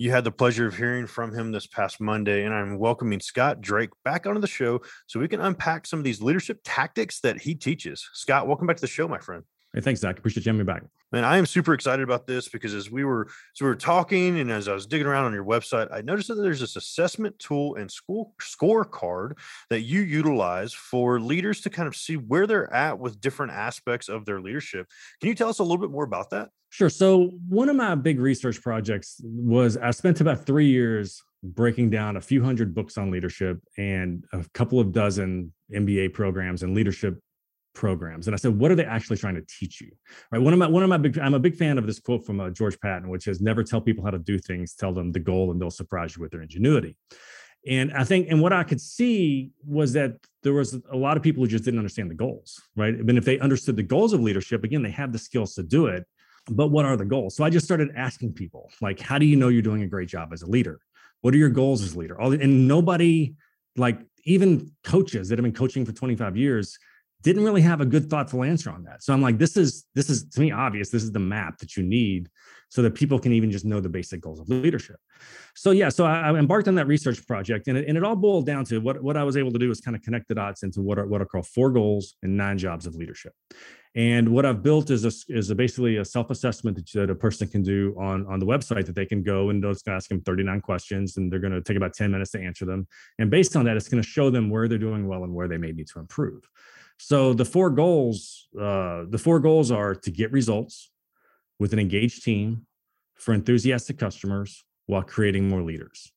You had the pleasure of hearing from him this past Monday, and I'm welcoming Scott Drake back onto the show so we can unpack some of these leadership tactics that he teaches. Scott, welcome back to the show, my friend. Hey, thanks, Zach. Appreciate you having me back. Man, I am super excited about this because as we were as we were talking and as I was digging around on your website, I noticed that there's this assessment tool and school scorecard that you utilize for leaders to kind of see where they're at with different aspects of their leadership. Can you tell us a little bit more about that? Sure. So one of my big research projects was I spent about three years breaking down a few hundred books on leadership and a couple of dozen MBA programs and leadership programs. And i said what are they actually trying to teach you? Right? One of my one of my big i'm a big fan of this quote from uh, george patton which is never tell people how to do things. Tell them the goal and they'll surprise you with their ingenuity. And i think and what i could see was that there was a lot of people who just didn't understand the goals right? I mean, if they understood the goals of leadership again they have the skills to do it but what are the goals? So i just started asking people like how do you know you're doing a great job as a leader? What are your goals as a leader? All and nobody like even coaches that have been coaching for 25 years didn't really have a good thoughtful answer on that. So i'm like this is this is to me obvious. This is the map that you need so that people can even just know the basic goals of leadership. So yeah so i, I embarked on that research project and it, and it all boiled down to what, what i was able to do is kind of connect the dots into what are what are called four goals and nine jobs of leadership. And what i've built is a, is a basically a self-assessment that, that a person can do on on the website that they can go and it's going to ask them 39 questions and they're going to take about 10 minutes to answer them. And based on that it's going to show them where they're doing well and where they may need to improve so the four goals, uh, the four goals are to get results with an engaged team for enthusiastic customers while creating more leaders.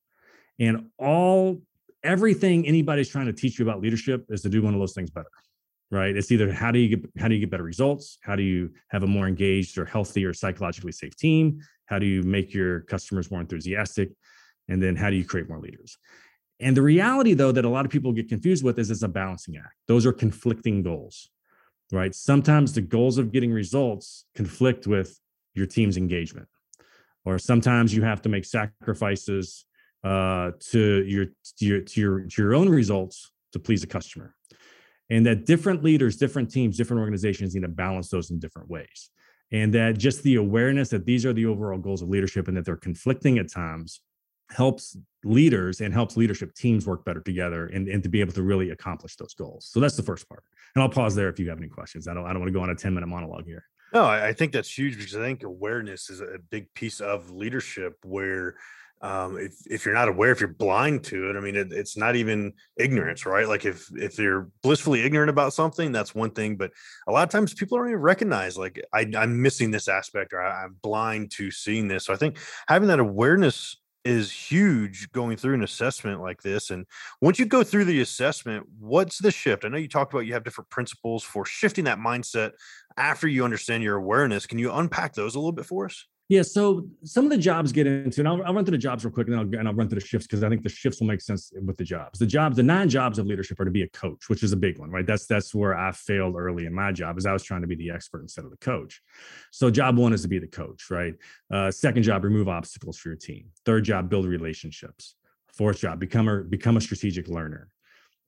And all everything anybody's trying to teach you about leadership is to do one of those things better. Right? It's either how do you get how do you get better results? How do you have a more engaged or healthy or psychologically safe team? How do you make your customers more enthusiastic? And then how do you create more leaders? And the reality, though, that a lot of people get confused with is it's a balancing act. Those are conflicting goals, right? Sometimes the goals of getting results conflict with your team's engagement, or sometimes you have to make sacrifices uh, to your to your to your to your own results to please a customer. And that different leaders, different teams, different organizations need to balance those in different ways. And that just the awareness that these are the overall goals of leadership and that they're conflicting at times helps leaders and helps leadership teams work better together and, and to be able to really accomplish those goals. So that's the first part. And I'll pause there if you have any questions. I don't I don't want to go on a 10 minute monologue here. No, I think that's huge because I think awareness is a big piece of leadership where um, if if you're not aware, if you're blind to it, I mean, it, it's not even ignorance, right? Like if if you're blissfully ignorant about something, that's one thing. But a lot of times, people don't even recognize like I, am missing this aspect, or I, I'm blind to seeing this. So I think having that awareness is huge going through an assessment like this. And once you go through the assessment, what's the shift? I know you talked about you have different principles for shifting that mindset after you understand your awareness. Can you unpack those a little bit for us? Yeah, so some of the jobs get into, and I'll, I'll run through the jobs real quick, and I'll, and I'll run through the shifts because I think the shifts will make sense with the jobs. The jobs, the nine jobs of leadership are to be a coach, which is a big one, right? That's that's where I failed early in my job, is I was trying to be the expert instead of the coach. So job one is to be the coach, right? Uh, second job, remove obstacles for your team. Third job, build relationships. Fourth job, become a become a strategic learner.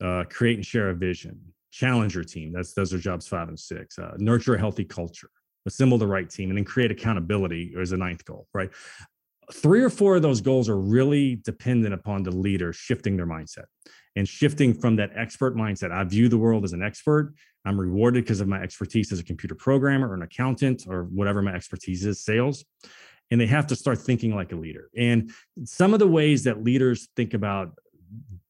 Uh, create and share a vision. Challenge your team. That's those are jobs five and six. Uh, nurture a healthy culture assemble the right team, and then create accountability as a ninth goal, right? Three or four of those goals are really dependent upon the leader shifting their mindset and shifting from that expert mindset. I view the world as an expert. I'm rewarded because of my expertise as a computer programmer or an accountant or whatever my expertise is, sales. And they have to start thinking like a leader. And some of the ways that leaders think about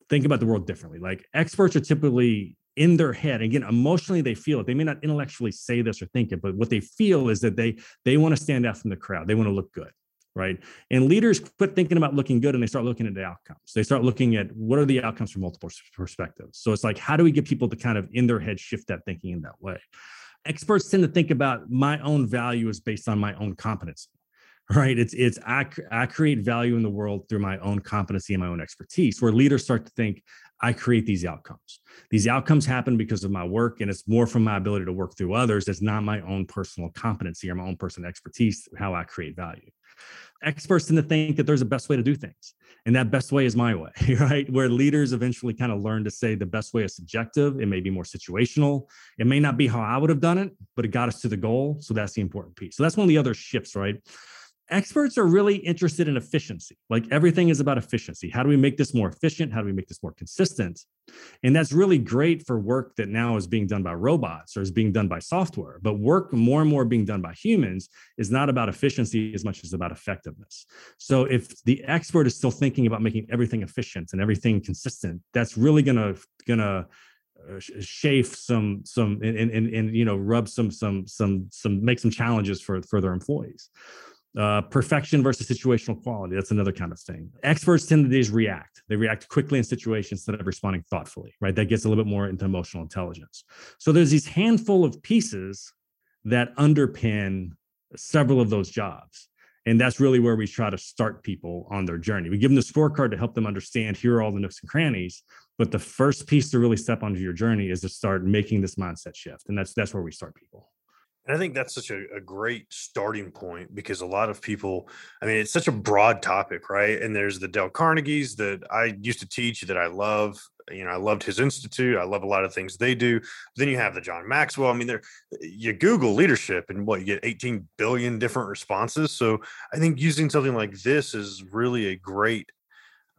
think about the world differently. Like experts are typically in their head again emotionally they feel it. They may not intellectually say this or think it but what they feel is that they they want to stand out from the crowd. They want to look good right? And leaders quit thinking about looking good and they start looking at the outcomes. They start looking at what are the outcomes from multiple perspectives. So it's like how do we get people to kind of in their head shift that thinking in that way? Experts tend to think about my own value is based on my own competency right? It's it's I, I create value in the world through my own competency and my own expertise where leaders start to think i create these outcomes. These outcomes happen because of my work and it's more from my ability to work through others. It's not my own personal competency or my own personal expertise how i create value. Experts tend to think that there's a best way to do things and that best way is my way right? Where leaders eventually kind of learn to say the best way is subjective it may be more situational it may not be how i would have done it but it got us to the goal so that's the important piece. So that's one of the other shifts right experts are really interested in efficiency. Like everything is about efficiency. How do we make this more efficient? How do we make this more consistent? And that's really great for work that now is being done by robots or is being done by software. But work more and more being done by humans is not about efficiency as much as about effectiveness. So if the expert is still thinking about making everything efficient and everything consistent, that's really gonna gonna uh, chafe some some and, and and you know rub some some some some make some challenges for for their employees uh, perfection versus situational quality. That's another kind of thing. Experts tend to just react. They react quickly in situations instead of responding thoughtfully, right? That gets a little bit more into emotional intelligence. So there's these handful of pieces that underpin several of those jobs. And that's really where we try to start people on their journey. We give them the scorecard to help them understand here are all the nooks and crannies. But the first piece to really step onto your journey is to start making this mindset shift. And that's that's where we start people. And I think that's such a, a, great starting point because a lot of people, I mean, it's such a broad topic, right? And there's the Dale Carnegie's that I used to teach that I love. You know, I loved his institute. I love a lot of things they do. Then you have the John Maxwell. I mean, there you Google leadership and what you get 18 billion different responses. So I think using something like this is really a great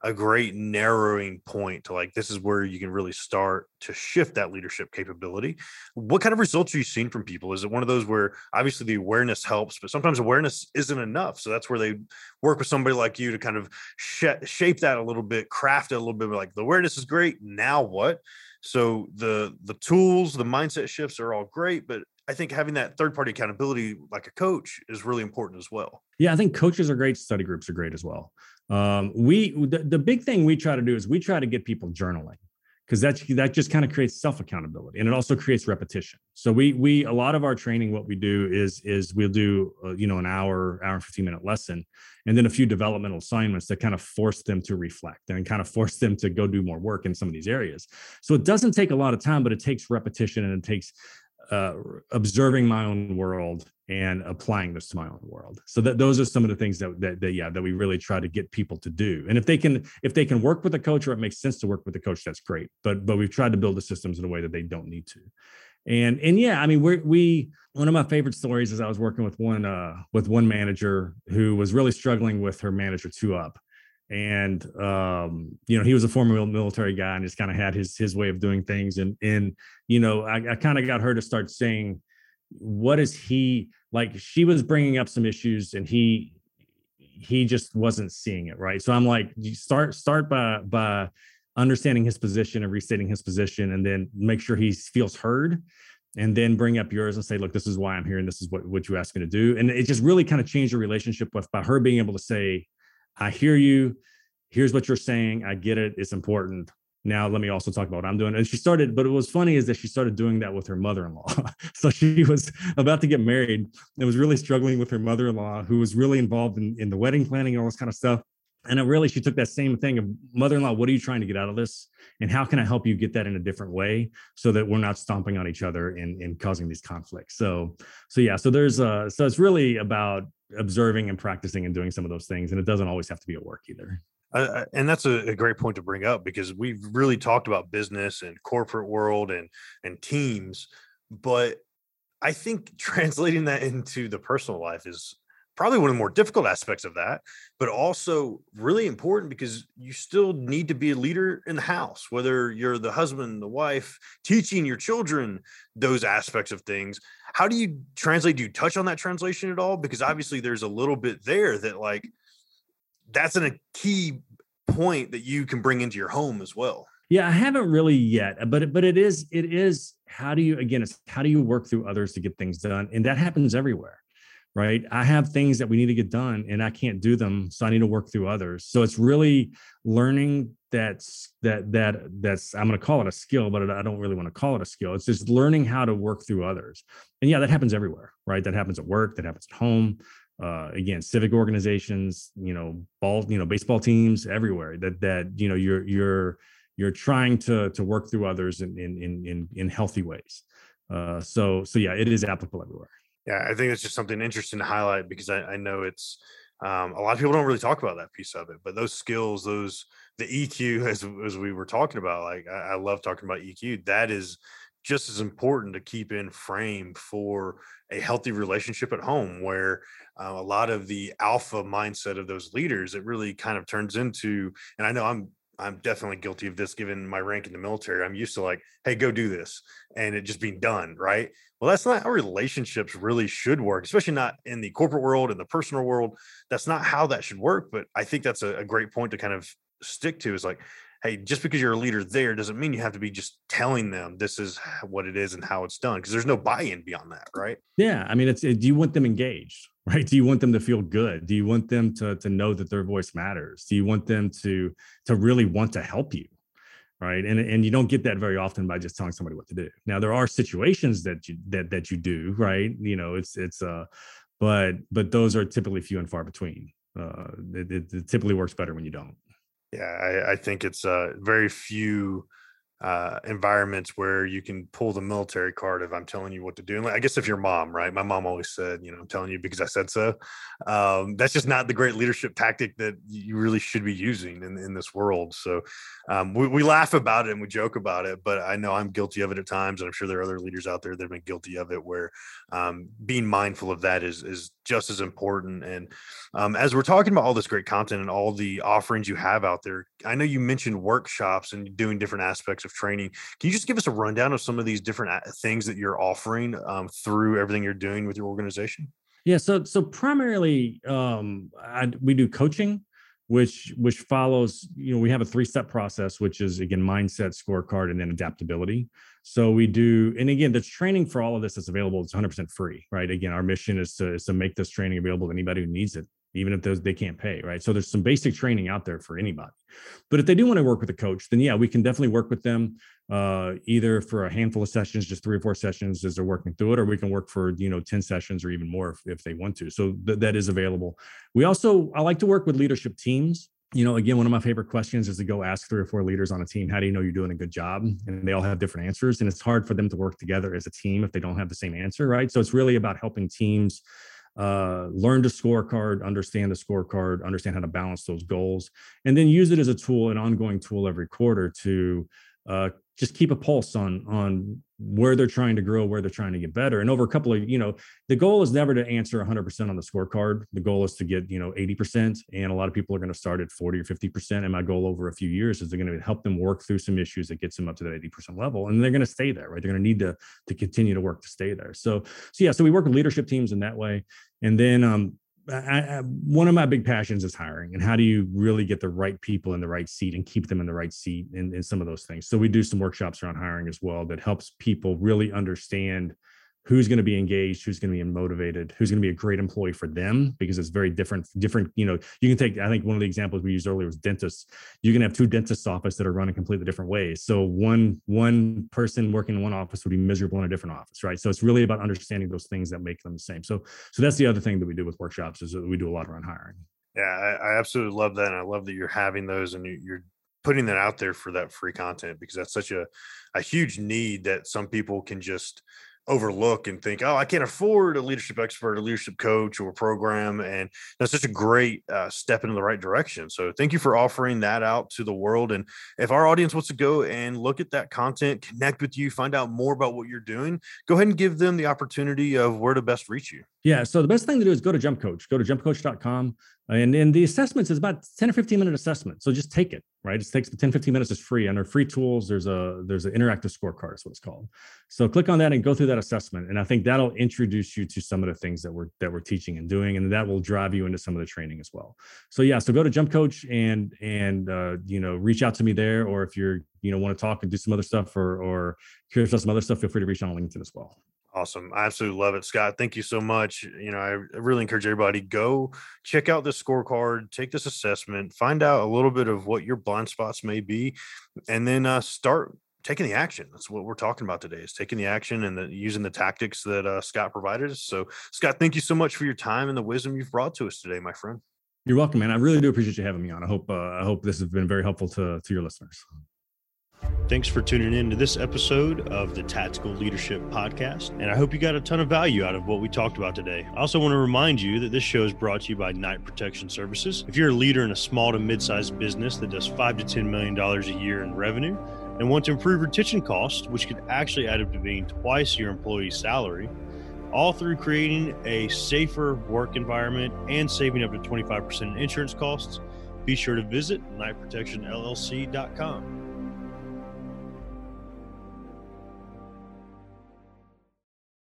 a great narrowing point to like this is where you can really start to shift that leadership capability what kind of results are you seeing from people is it one of those where obviously the awareness helps but sometimes awareness isn't enough so that's where they work with somebody like you to kind of sh- shape that a little bit craft it a little bit like the awareness is great now what so the the tools the mindset shifts are all great but I think having that third party accountability like a coach is really important as well. Yeah, I think coaches are great. Study groups are great as well. Um, we the, the big thing we try to do is we try to get people journaling because that that just kind of creates self accountability and it also creates repetition. So we we a lot of our training what we do is is we'll do uh, you know an hour hour and 15 minute lesson and then a few developmental assignments that kind of force them to reflect and kind of force them to go do more work in some of these areas. So it doesn't take a lot of time but it takes repetition and it takes uh, observing my own world and applying this to my own world. So that those are some of the things that, that, that yeah that we really try to get people to do. And if they can if they can work with a coach or it makes sense to work with a coach that's great. But but we've tried to build the systems in a way that they don't need to. And and yeah i mean we we one of my favorite stories is i was working with one uh with one manager who was really struggling with her manager two up and um, you know he was a former military guy and just kind of had his his way of doing things and and you know i, I kind of got her to start saying what is he like she was bringing up some issues and he he just wasn't seeing it right? So i'm like start start by by understanding his position and restating his position and then make sure he feels heard and then bring up yours and say look this is why i'm here and this is what, what you asked me to do and it just really kind of changed the relationship with by her being able to say I hear you. Here's what you're saying. I get it. It's important. Now let me also talk about what I'm doing. And she started, but it was funny is that she started doing that with her mother-in-law. so she was about to get married and was really struggling with her mother-in-law, who was really involved in, in the wedding planning and all this kind of stuff. And it really, she took that same thing of mother-in-law, what are you trying to get out of this? And how can I help you get that in a different way so that we're not stomping on each other and, and causing these conflicts? So, so yeah, so there's uh so it's really about observing and practicing and doing some of those things. And it doesn't always have to be at work either. Uh, and that's a, a, great point to bring up because we've really talked about business and corporate world and and teams, but I think translating that into the personal life is probably one of the more difficult aspects of that, but also really important because you still need to be a leader in the house, whether you're the husband, the wife, teaching your children those aspects of things. How do you translate? Do you touch on that translation at all? Because obviously there's a little bit there that like that's a key point that you can bring into your home as well. Yeah, I haven't really yet, uh, but but it is it is how do you again it's how do you work through others to get things done, and that happens everywhere right? I have things that we need to get done and I can't do them. So I need to work through others. So it's really learning that's that that that's I'm going to call it a skill, but I don't really want to call it a skill. It's just learning how to work through others. And yeah, that happens everywhere, right? That happens at work, that happens at home. uh, again civic organizations you know ball you know baseball teams everywhere that that you know you're you're you're trying to to work through others in in in in, healthy ways uh, so so yeah it is applicable everywhere yeah i think it's just something interesting to highlight because i, I know it's um, a lot of people don't really talk about that piece of it but those skills those the eq as, as we were talking about like I, I love talking about eq that is just as important to keep in frame for a healthy relationship at home where uh, a lot of the alpha mindset of those leaders it really kind of turns into and i know i'm i'm definitely guilty of this given my rank in the military. I'm used to like hey go do this and it just being done right? Well that's not how relationships really should work especially not in the corporate world and the personal world. That's not how that should work but i think that's a, a great point to kind of stick to is like hey, just because you're a leader there doesn't mean you have to be just telling them this is what it is and how it's done because there's no buy-in beyond that, right? Yeah, I mean, it's it, do you want them engaged, right? Do you want them to feel good? Do you want them to to know that their voice matters? Do you want them to to really want to help you? Right. And and you don't get that very often by just telling somebody what to do. Now there are situations that you that that you do, right? You know, it's it's uh but but those are typically few and far between. Uh it, it, typically works better when you don't. Yeah, I, I think it's uh, very few uh, environments where you can pull the military card of I'm telling you what to do. And I guess if your mom, right? My mom always said, you know, I'm telling you because I said so. Um, that's just not the great leadership tactic that you really should be using in, in this world. So um, we, we laugh about it and we joke about it, but I know I'm guilty of it at times. And I'm sure there are other leaders out there that have been guilty of it where um, being mindful of that is, is just as important. And um, as we're talking about all this great content and all the offerings you have out there, I know you mentioned workshops and doing different aspects of training. Can you just give us a rundown of some of these different things that you're offering um, through everything you're doing with your organization? Yeah, so so primarily um, I, we do coaching, which which follows. You know, we have a three step process, which is again mindset, scorecard, and then adaptability. So we do, and again, the training for all of this is available. It's 100% free, right? Again, our mission is to is to make this training available to anybody who needs it even if those they can't pay, right? So there's some basic training out there for anybody. But if they do want to work with a coach, then yeah, we can definitely work with them uh, either for a handful of sessions, just three or four sessions as they're working through it, or we can work for you know 10 sessions or even more if, if they want to. So th- that is available. We also I like to work with leadership teams you know, again, one of my favorite questions is to go ask three or four leaders on a team, how do you know you're doing a good job? And they all have different answers. And it's hard for them to work together as a team if they don't have the same answer, right? So it's really about helping teams uh, learn the scorecard, understand the scorecard, understand how to balance those goals, and then use it as a tool, an ongoing tool every quarter to uh, just keep a pulse on on where they're trying to grow, where they're trying to get better. And over a couple of, you know, the goal is never to answer 100% on the scorecard. The goal is to get, you know, 80%. And a lot of people are going to start at 40 or 50%. And my goal over a few years is they're going to help them work through some issues that gets them up to that 80% level. And they're going to stay there, right? They're going to need to, to continue to work to stay there. So, so yeah, so we work with leadership teams in that way. And then um, I, I, one of my big passions is hiring and how do you really get the right people in the right seat and keep them in the right seat and, and some of those things. So we do some workshops around hiring as well that helps people really understand who's going to be engaged who's going to be motivated who's going to be a great employee for them because it's very different different you know you can take i think one of the examples we used earlier was dentists. You can have two dentists office that are running completely different ways. So one one person working in one office would be miserable in a different office right? So it's really about understanding those things that make them the same. So so that's the other thing that we do with workshops is that we do a lot around hiring. Yeah i, I absolutely love that and i love that you're having those and you're putting that out there for that free content because that's such a, a huge need that some people can just overlook and think, oh, I can't afford a leadership expert, a leadership coach, or a program. And that's such a great uh, step in the right direction. So thank you for offering that out to the world. And if our audience wants to go and look at that content, connect with you, find out more about what you're doing, go ahead and give them the opportunity of where to best reach you. Yeah. So the best thing to do is go to Jump Coach. Go to jumpcoach.com. And, and the assessments is about 10 or 15 minute assessment. So just take it, right? It takes 10, 15 minutes is free. And there free tools. There's a there's an interactive scorecard, is what it's called. So click on that and go through that assessment. And I think that'll introduce you to some of the things that we're that we're teaching and doing. And that will drive you into some of the training as well. So yeah, so go to Jump Coach and and uh, you know, reach out to me there. Or if you're, you know, want to talk and do some other stuff or or curious about some other stuff, feel free to reach out on LinkedIn as well. Awesome. I absolutely love it. Scott, thank you so much. You know, I really encourage everybody go check out this scorecard, take this assessment, find out a little bit of what your blind spots may be, and then uh, start taking the action. That's what we're talking about today is taking the action and the, using the tactics that uh, Scott provided us. So, Scott, thank you so much for your time and the wisdom you've brought to us today, my friend. You're welcome, man. I really do appreciate you having me on. I hope uh, I hope this has been very helpful to to your listeners. Thanks for tuning in to this episode of the Tactical Leadership Podcast. And I hope you got a ton of value out of what we talked about today. I also want to remind you that this show is brought to you by Knight Protection Services. If you're a leader in a small to mid sized business that does five to $10 million a year in revenue and want to improve retention costs, which could actually add up to being twice your employee's salary, all through creating a safer work environment and saving up to 25% in insurance costs, be sure to visit knightprotectionllc.com.